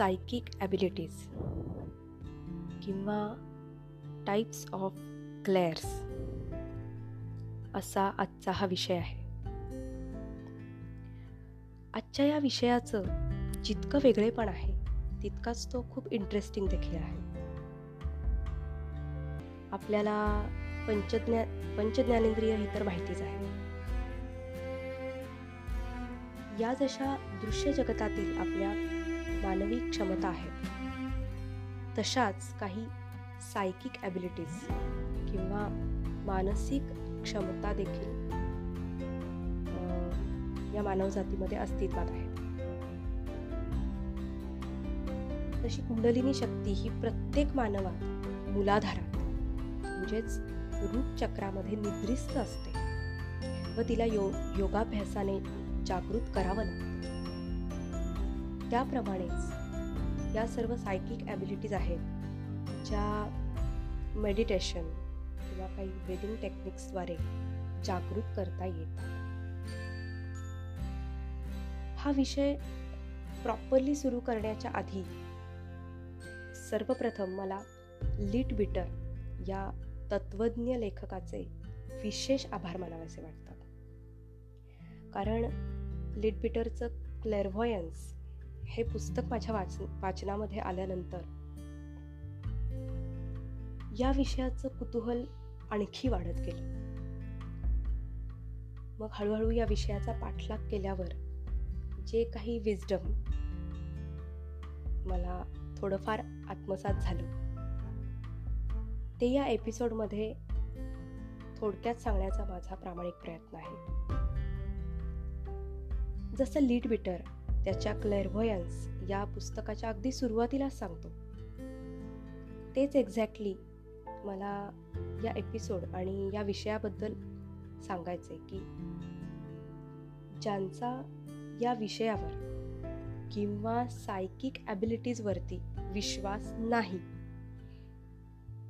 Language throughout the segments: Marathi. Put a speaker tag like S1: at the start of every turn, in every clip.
S1: सायकिक ॲबिलिटीज किंवा टाईप्स ऑफ क्लेअर्स असा आजचा हा विषय आहे. आजच्या या विषयाचं जितकं वेगळेपण आहे तितकाच तो खूप इंटरेस्टिंग देखील आहे. आपल्याला पंचज्ञा पंचज्ञानेंद्रिय ही तर माहितीच आहे. या जशा दृश्य जगतातील आपल्या मानवी क्षमता आहेत तशाच काही सायकिक ॲबिलिटीज किंवा मानसिक क्षमता देखील या मानवजातीमध्ये अस्तित्वात आहे. तशी कुंडलिनी शक्ती ही प्रत्येक मानवात मुलाधारात म्हणजेच रूप चक्रामध्ये निद्रिस्त असते व तिला यो योगाभ्यासाने जागृत करावं लागतं. त्याप्रमाणेच या सर्व सायकिक ॲबिलिटीज आहेत ज्या मेडिटेशन किंवा काही ब्रिदिंग टेक्निक्सद्वारे जागृत करता येतात. हा विषय प्रॉपरली सुरू करण्याच्या आधी सर्वप्रथम मला लिट बिटर या तत्वज्ञ लेखकाचे विशेष आभार मानावेसे वाटतात. कारण लिट बिटरचं क्लेअरव्हॉयन्स हे पुस्तक माझ्या वाच वाचनामध्ये आल्यानंतर या विषयाचं कुतूहल आणखी वाढत गेलं. मग हळूहळू या विषयाचा पाठलाग केल्यावर जे काही विजडम मला थोडंफार आत्मसात झालं ते या एपिसोडमध्ये थोडक्यात सांगण्याचा माझा प्रामाणिक प्रयत्न आहे. जसं लीड बिटर त्याच्या क्लेअरव्हयन्स या पुस्तकाच्या अगदी सुरुवातीलाच सांगतो. तेच एक्झॅक्टली मला या एपिसोड आणि या विषयाबद्दल सांगायचं आहे की ज्यांचा या विषयावर किंवा सायकिक ॲबिलिटीजवरती विश्वास नाही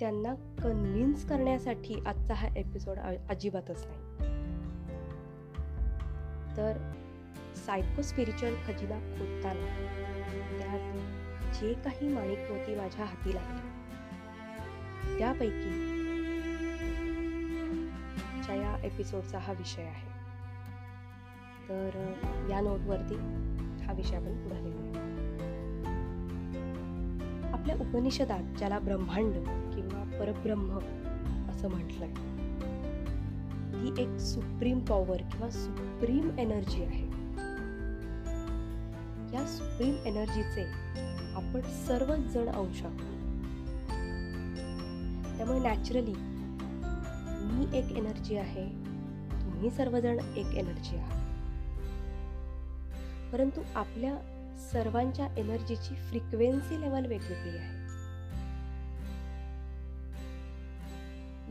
S1: त्यांना कन्व्हिन्स करण्यासाठी आजचा हा एपिसोड अजिबातच नाही. तर सायको स्पिरिच्युअल खजिना खोदताना. त्यात जे काही माणिक होती माझ्या हाती लागली. त्यापैकी या एपिसोडचा हा विषय आहे. तर या नोटवरती हा विषय आपण पुढे नेऊया. आपल्या उपनिषदात ज्याला ब्रह्मांड किंवा परब्रह्म असं म्हटलंय ती एक सुप्रीम पॉवर किंवा सुप्रीम एनर्जी आहे. या सुप्रीम एनर्जीचे आपण सर्वच जण अंश आहोत. त्यामुळे नॅचरली मी एक एनर्जी आहे तुम्ही सर्वजण एक एनर्जी आहात. परंतु आपल्या सर्वांच्या एनर्जीची फ्रिक्वेन्सी लेवल वेगवेगळी आहे.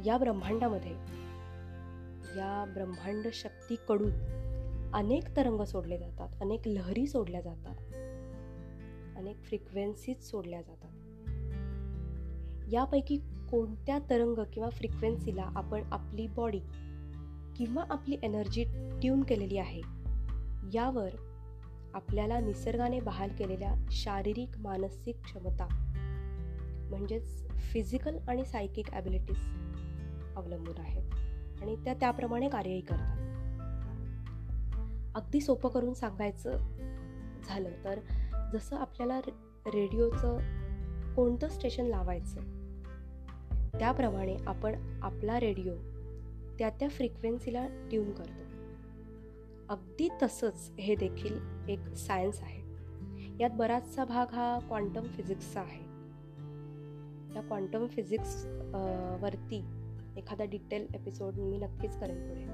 S1: या ब्रह्मांडामध्ये या ब्रह्मांड शक्तीकडून अनेक तरंग सोडले जातात अनेक लहरी सोडल्या जातात अनेक फ्रिक्वेन्सीज सोडल्या जातात. यापैकी कोणत्या तरंग किंवा फ्रिक्वेन्सीला आपण आपली बॉडी किंवा आपली एनर्जी ट्यून केलेली आहे? यावर आपल्याला निसर्गाने बहाल केलेल्या शारीरिक मानसिक क्षमता म्हणजेच फिजिकल आणि सायकिक ॲबिलिटीज अवलंबून आहेत. आणि त्या त्याप्रमाणे कार्यही करतात. अगदी सोपं करून सांगायचं झालं तर जसं आपल्याला रेडिओचं कोणतं स्टेशन लावायचं त्याप्रमाणे आपण आपला रेडिओ त्या त्या फ्रिक्वेन्सीला ट्यून करतो. अगदी तसंच हे देखील एक सायन्स आहे. यात बराचसा भाग हा क्वांटम फिजिक्सचा आहे. या क्वांटम फिजिक्स वरती एखादा डिटेल एपिसोड मी नक्कीच करेन पुढे.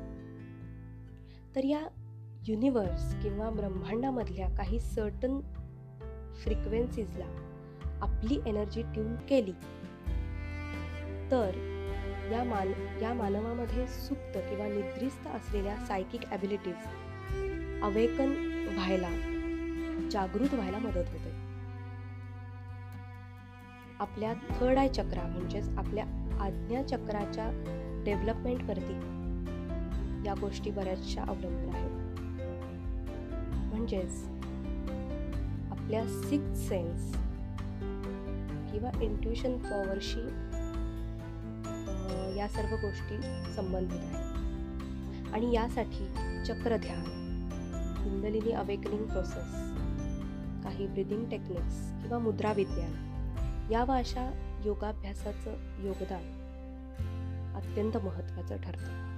S1: तर या युनिवर्स किंवा ब्रह्मांडामधल्या काही सर्टन फ्रिक्वेन्सीजला आपली एनर्जी ट्यून केली. तर या मान या मानवामध्ये सुप्त किंवा निद्रिस्त असलेल्या सायकिक ॲबिलिटीज अवेकन व्हायला जागृत व्हायला मदत होते. आपल्या थर्ड आय चक्रा म्हणजेच आपल्या आज्ञा चक्राच्या डेव्हलपमेंटवरती या गोष्टी बऱ्याचशा अवलंबून आहेत. म्हणजेच आपल्या सिक्स सेन्स किंवा इंट्युशन पॉवरशी या सर्व गोष्टी संबंधित आहेत. आणि यासाठी चक्रध्यान कुंडलिनी अवेकनिंग प्रोसेस काही ब्रिदिंग टेक्निक्स किंवा मुद्रा विज्ञान या व अशा योगाभ्यासाचं योगदान अत्यंत महत्त्वाचं ठरतं.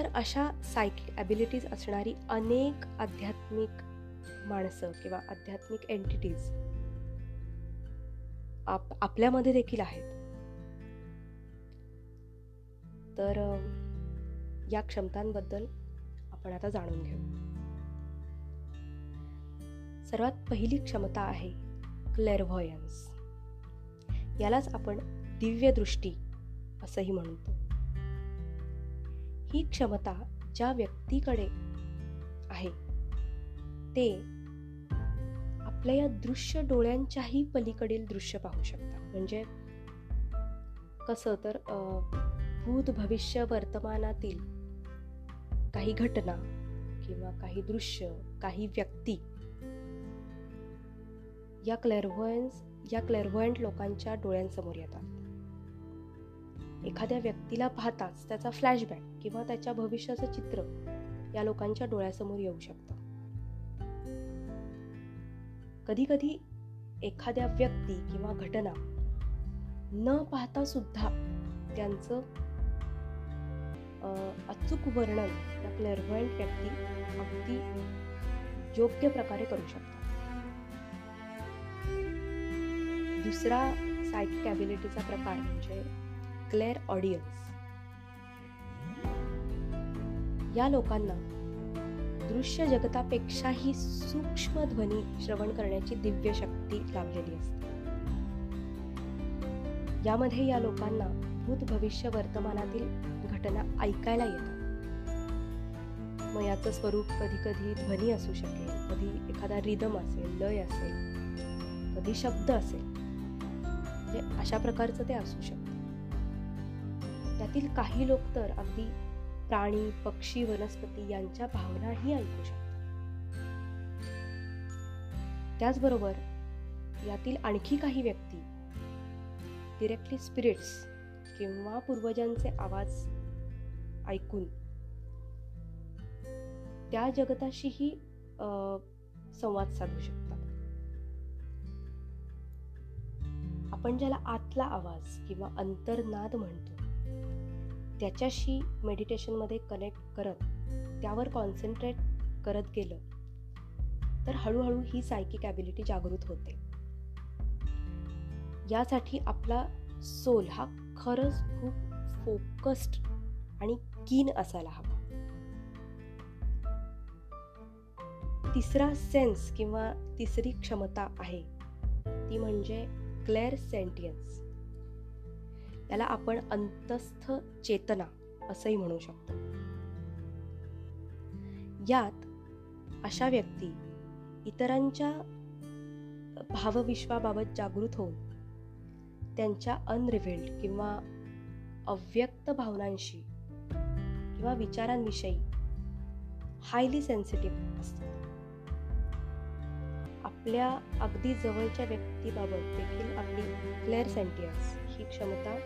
S1: तर अशा सायकिक ॲबिलिटीज असणारी अनेक आध्यात्मिक माणसं किंवा आध्यात्मिक एंटिटीज आप आपल्यामध्ये देखील आहेत. तर या क्षमतांबद्दल आपण आता जाणून घेऊ. सर्वात पहिली क्षमता आहे क्लेअरव्हॉयन्स यालाच आपण दिव्यदृष्टी असंही म्हणतो. ही क्षमता ज्या व्यक्तीकडे आहे ते आपल्या या दृश्य डोळ्यांच्याही पलीकडील दृश्य पाहू शकतात. म्हणजे कसं तर भूत भविष्य वर्तमानातील काही घटना किंवा काही दृश्य काही व्यक्ती या क्लेअरव्हॉयन्स या क्लेअरव्हॉयंट लोकांच्या डोळ्यांसमोर येतात. एखाद्या व्यक्तीला पाहताच त्याचा फ्लॅशबॅक किंवा त्याच्या भविष्याचं चित्र या लोकांच्या डोळ्यासमोर येऊ शकतं. कधी कधी एखाद्या व्यक्ती किंवा घटना न पाहता सुद्धा त्यांचं अचूक वर्णन त्या क्लेअरव्हॉयंट व्यक्ती अगदी योग्य प्रकारे करू शकतात. दुसरा सायकिक ॲबिलिटीचा प्रकार म्हणजे क्लेअर ऑडियन्स या लोकांना दृश्य जगतापेक्षाही सूक्ष्म ध्वनी श्रवण करण्याची दिव्य शक्ती लाभलेली असते. यामध्ये या लोकांना भूत भविष्य वर्तमानातील घटना ऐकायला येतात. मग याचं स्वरूप कधी कधी ध्वनी असू शकेल कधी एखादा रिदम असेल लय असेल कधी शब्द असेल. म्हणजे अशा प्रकारचं ते असू शकतं. त्यातील काही लोक तर अगदी प्राणी पक्षी वनस्पती यांच्या भावनाही ऐकू शकतात. त्याचबरोबर यातील आणखी काही व्यक्ती डिरेक्टली स्पिरिट्स किंवा पूर्वजांचे आवाज ऐकून त्या जगताशीही संवाद साधू शकतात. आपण ज्याला आतला आवाज किंवा अंतर्नाद म्हणतो त्याच्याशी मेडिटेशनमध्ये कनेक्ट करत त्यावर कॉन्सन्ट्रेट करत गेलं तर हळूहळू ही सायकिक ॲबिलिटी जागृत होते. यासाठी आपला सोल हा खरंच खूप फोकस्ड आणि कीन असायला हवा. तिसरा सेन्स किंवा तिसरी क्षमता आहे ती म्हणजे क्लेअर सेंटियन्स याला आपण अंतस्थ चेतना असंही म्हणू शकतो. यात अशा व्यक्ती इतरांच्या भावविश्वाबाबत जागृत होऊन त्यांच्या अनरिव्हिल्ड किंवा अव्यक्त भावनांशी किंवा विचारांविषयी हायली सेन्सिटिव्ह आपल्या अगदी जवळच्या व्यक्तीबाबत देखील आपली क्लेअर सेंटियन्स ही क्षमता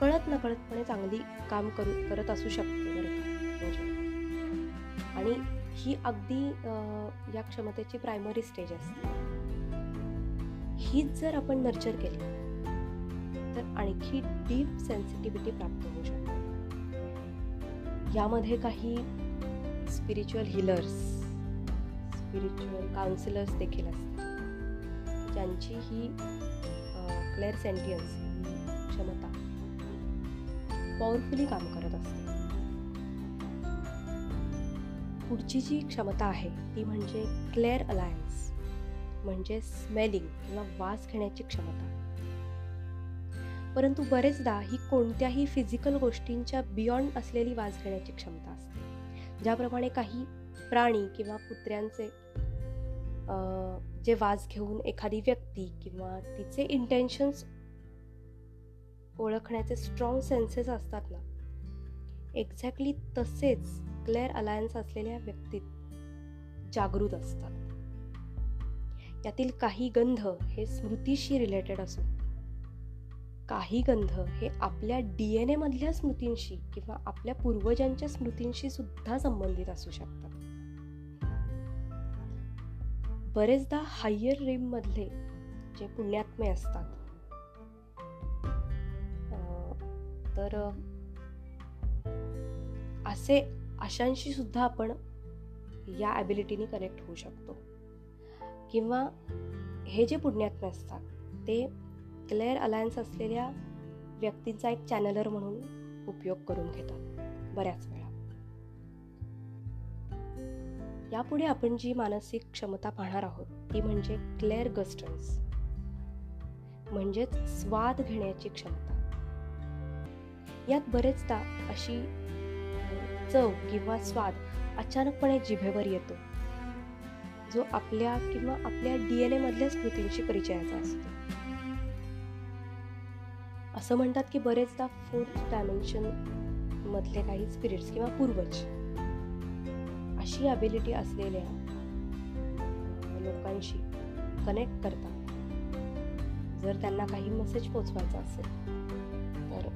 S1: कळत नकळतपणे चांगली काम करू करत असू शकते बरं का? म्हणजे. आणि ही अगदी या क्षमतेची प्रायमरी स्टेज असते. हीच जर आपण नर्चर केली तर आणखी डीप सेन्सिटिव्हिटी प्राप्त होऊ शकते. यामध्ये काही स्पिरिच्युअल हिलर्स स्पिरिच्युअल काउन्सिलर्स देखील असतात. ज्यांची ही क्लेअर सेंटियन्स क्षमता पॉवरफुली काम करत असते. पुढची जी क्षमता आहे ती म्हणजे क्लेअर अलायन्स म्हणजे स्मेलिंग किंवा वास घेण्याची क्षमता. परंतु बरेचदा ही कोणत्याही फिजिकल गोष्टींच्या बियॉन्ड असलेली वास घेण्याची क्षमता असते. ज्याप्रमाणे काही प्राणी किंवा कुत्र्यांचे जे वास घेऊन एखादी व्यक्ती किंवा तिचे इंटेन्शन्स ओळखण्याचे स्ट्रॉंग सेन्सेस असतात ना. एक्झॅक्टली तसेच क्लेअर अलायन्स असलेल्या व्यक्तीत जागृत असतात. यातील काही गंध हे स्मृतीशी रिलेटेड असून काही गंध हे आपल्या डी एन एमधल्या स्मृतींशी किंवा आपल्या पूर्वजांच्या स्मृतींशी सुद्धा संबंधित असू शकतात. बरेचदा हायर मधले जे पुण्यात्मे असतात. तर असे अशांशी सुद्धा आपण या ॲबिलिटीने कनेक्ट होऊ शकतो. किंवा हे जे पुण्यात्मे असतात ते क्लेअर अलायन्स असलेल्या व्यक्तींचा एक चॅनलर म्हणून उपयोग करून घेतात बऱ्याच वेळा. यापुढे आपण जी मानसिक क्षमता पाहणार आहोत ती म्हणजे क्लेअर गस्टन्स. म्हणजेच स्वाद घेण्याची क्षमता. यात बरेचदा अशी चव किंवा स्वाद अचानकपणे जिभेवर येतो. जो आपल्या किंवा आपल्या डीएनए मधल्या स्मृतींशी परिचयाचा असतो. असं म्हणतात की बरेचदा फोर्थ डायमेन्शन मधले काही स्पिरिट्स किंवा पूर्वज अशी अबिलिटी असलेल्या लोकांशी कनेक्ट करतात. जर त्यांना काही मेसेज पोचवायचा असेल तर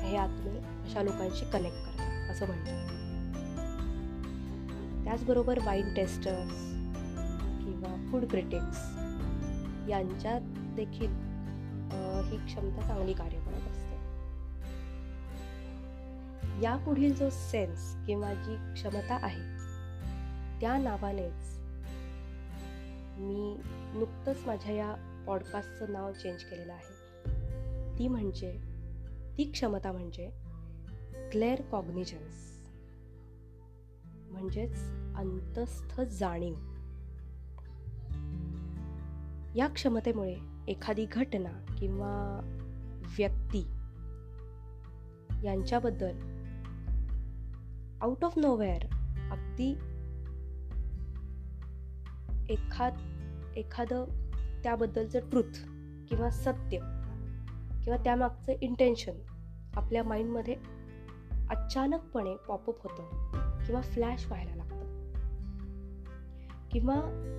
S1: हे आत्मे अशा लोकांशी कनेक्ट करतात असं म्हणतात. त्याचबरोबर वाईन टेस्टर्स किंवा फूड क्रिटिक्स यांच्यात देखील ही क्षमता चांगली कार्य या पुढील जो सेन्स किंवा जी क्षमता आहे त्या नावानेच मी नुकतंच माझ्या या पॉडकास्टचं नाव चेंज केलेलं आहे. ती म्हणजे ती क्षमता म्हणजे क्लेअर कॉग्निजन्स म्हणजेच अंतस्थ जाणीव. या क्षमतेमुळे एखादी घटना किंवा व्यक्ती यांच्याबद्दल आउट ऑफ नोवेअर अगदी एखाद एखादं त्याबद्दलचं ट्रूथ किंवा सत्य किंवा त्यामागचं इंटेन्शन आपल्या माइंडमध्ये अचानकपणे पॉपअप होतं किंवा फ्लॅश व्हायला लागतं. किंवा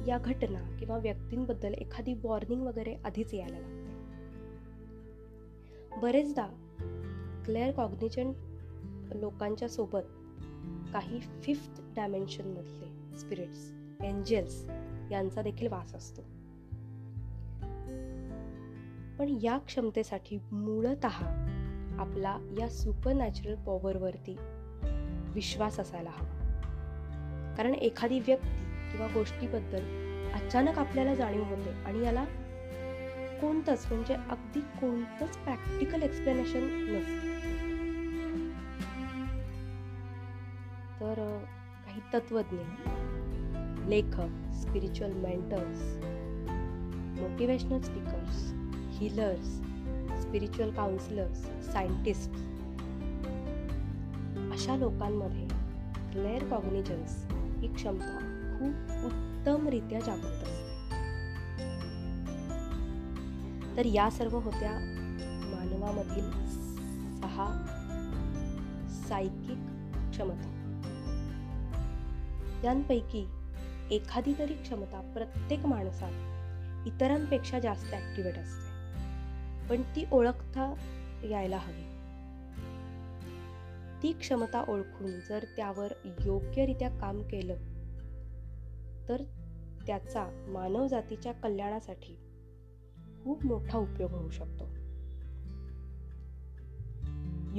S1: या घटना किंवा व्यक्तींबद्दल एखादी वॉर्निंग वगैरे आधीच यायला लागते. बरेचदा क्लेअर कॉग्निजंट लोकांच्या सोबत काही फिफ्थ डायमेन्शनमधले स्पिरिट्स एंजल्स यांचा देखील वास असतो. पण या क्षमतेसाठी मूळत आपला या सुपर नॅचरल पॉवरवरती विश्वास असायला हवा. कारण एखादी व्यक्ती किंवा गोष्टीबद्दल अचानक आपल्याला जाणीव होते आणि याला कोणतंच म्हणजे अगदी कोणतंच प्रॅक्टिकल एक्सप्लेनेशन नसतं. तत्वज्ञ लेखक spiritual mentors motivational speakers healers spiritual counsellors scientist अशा लोकांमध्ये क्लेअर कॉग्निजन्स ही क्षमता खूप उत्तमरित्या जागृत असते. तर या सर्व होत्या मानवामधील सहा सायकिक क्षमता. यांपैकी एखादी तरी क्षमता प्रत्येक माणसात इतरांपेक्षा जास्त ॲक्टिवेट असते. पण ती ओळखता यायला हवी. ती क्षमता ओळखून जर त्यावर योग्यरित्या काम केलं तर त्याचा मानवजातीच्या कल्याणासाठी खूप मोठा उपयोग होऊ शकतो.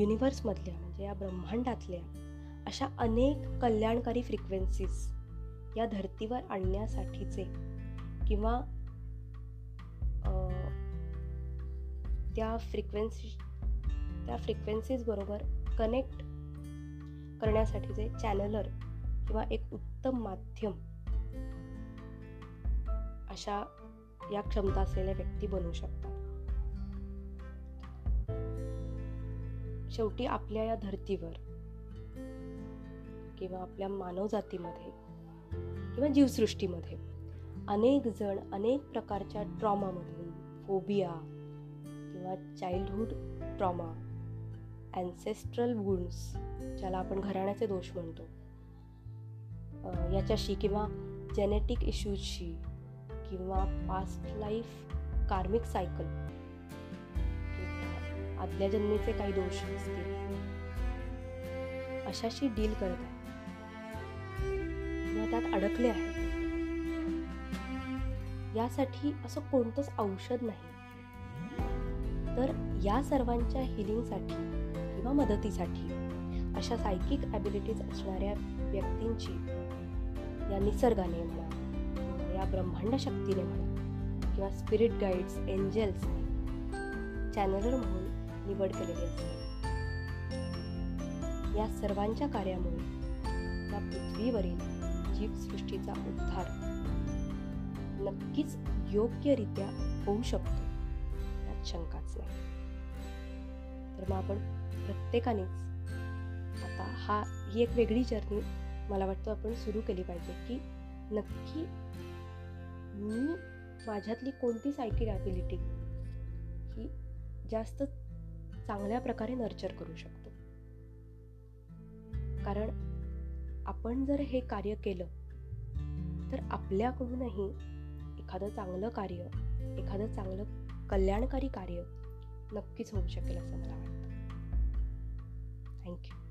S1: युनिव्हर्समधल्या म्हणजे या ब्रह्मांडातल्या अशा अनेक कल्याणकारी फ्रिक्वेन्सीज या धर्तीवर आणण्यासाठीचे किंवा त्या फ्रिक्वेन्सी त्या फ्रिक्वेन्सीज बरोबर कनेक्ट करण्यासाठीचे चॅनलर किंवा एक उत्तम माध्यम अशा या क्षमता असलेल्या व्यक्ती बनू शकतात. शेवटी आपल्या या धर्तीवर किंवा आपल्या मानवजातीमध्ये किंवा जीवसृष्टीमध्ये अनेक जण अनेक प्रकारच्या ट्रॉमामधून फोबिया किंवा चाइल्डहुड ट्रॉमा अँसेस्ट्रल वुंड्स ज्याला आपण घराण्याचे दोष म्हणतो याच्याशी किंवा जेनेटिक इश्यूजशी किंवा पास्ट लाईफ कार्मिक सायकल किंवा आदल्या जन्मीचे काही दोष असतील अशाशी डील करत आहे त्यात अडकले आहे यासाठी असं कोणतंच औषध नाही. तर या सर्वांच्या हिलिंगसाठी किंवा मदतीसाठी अशा सायकिक ॲबिलिटीज असणाऱ्या व्यक्तींची या निसर्गाने म्हणा या ब्रह्मांड शक्तीने म्हणा किंवा स्पिरिट गाईड्स एंजल्सने चॅनलर म्हणून निवड केलेली असते. या सर्वांच्या कार्यामुळे या पृथ्वीवरील जीवसृष्टीचा उद्धार नक्कीच योग्यरित्या होऊ शकतो. यात शंकाच नाही. तर मग आपण प्रत्येकानेच आता हा ही एक वेगळी जर्नी मला वाटतं आपण सुरू केली पाहिजे की नक्की मी माझ्यातली कोणती सायकिक ॲबिलिटी ही जास्त चांगल्या प्रकारे नर्चर करू शकतो. कारण आपण जर हे कार्य केलं तर आपल्याकडूनही एखादं चांगलं कार्य एखादं चांगलं कल्याणकारी कार्य नक्कीच होऊ शकेल असं मला वाटतं. थँक्यू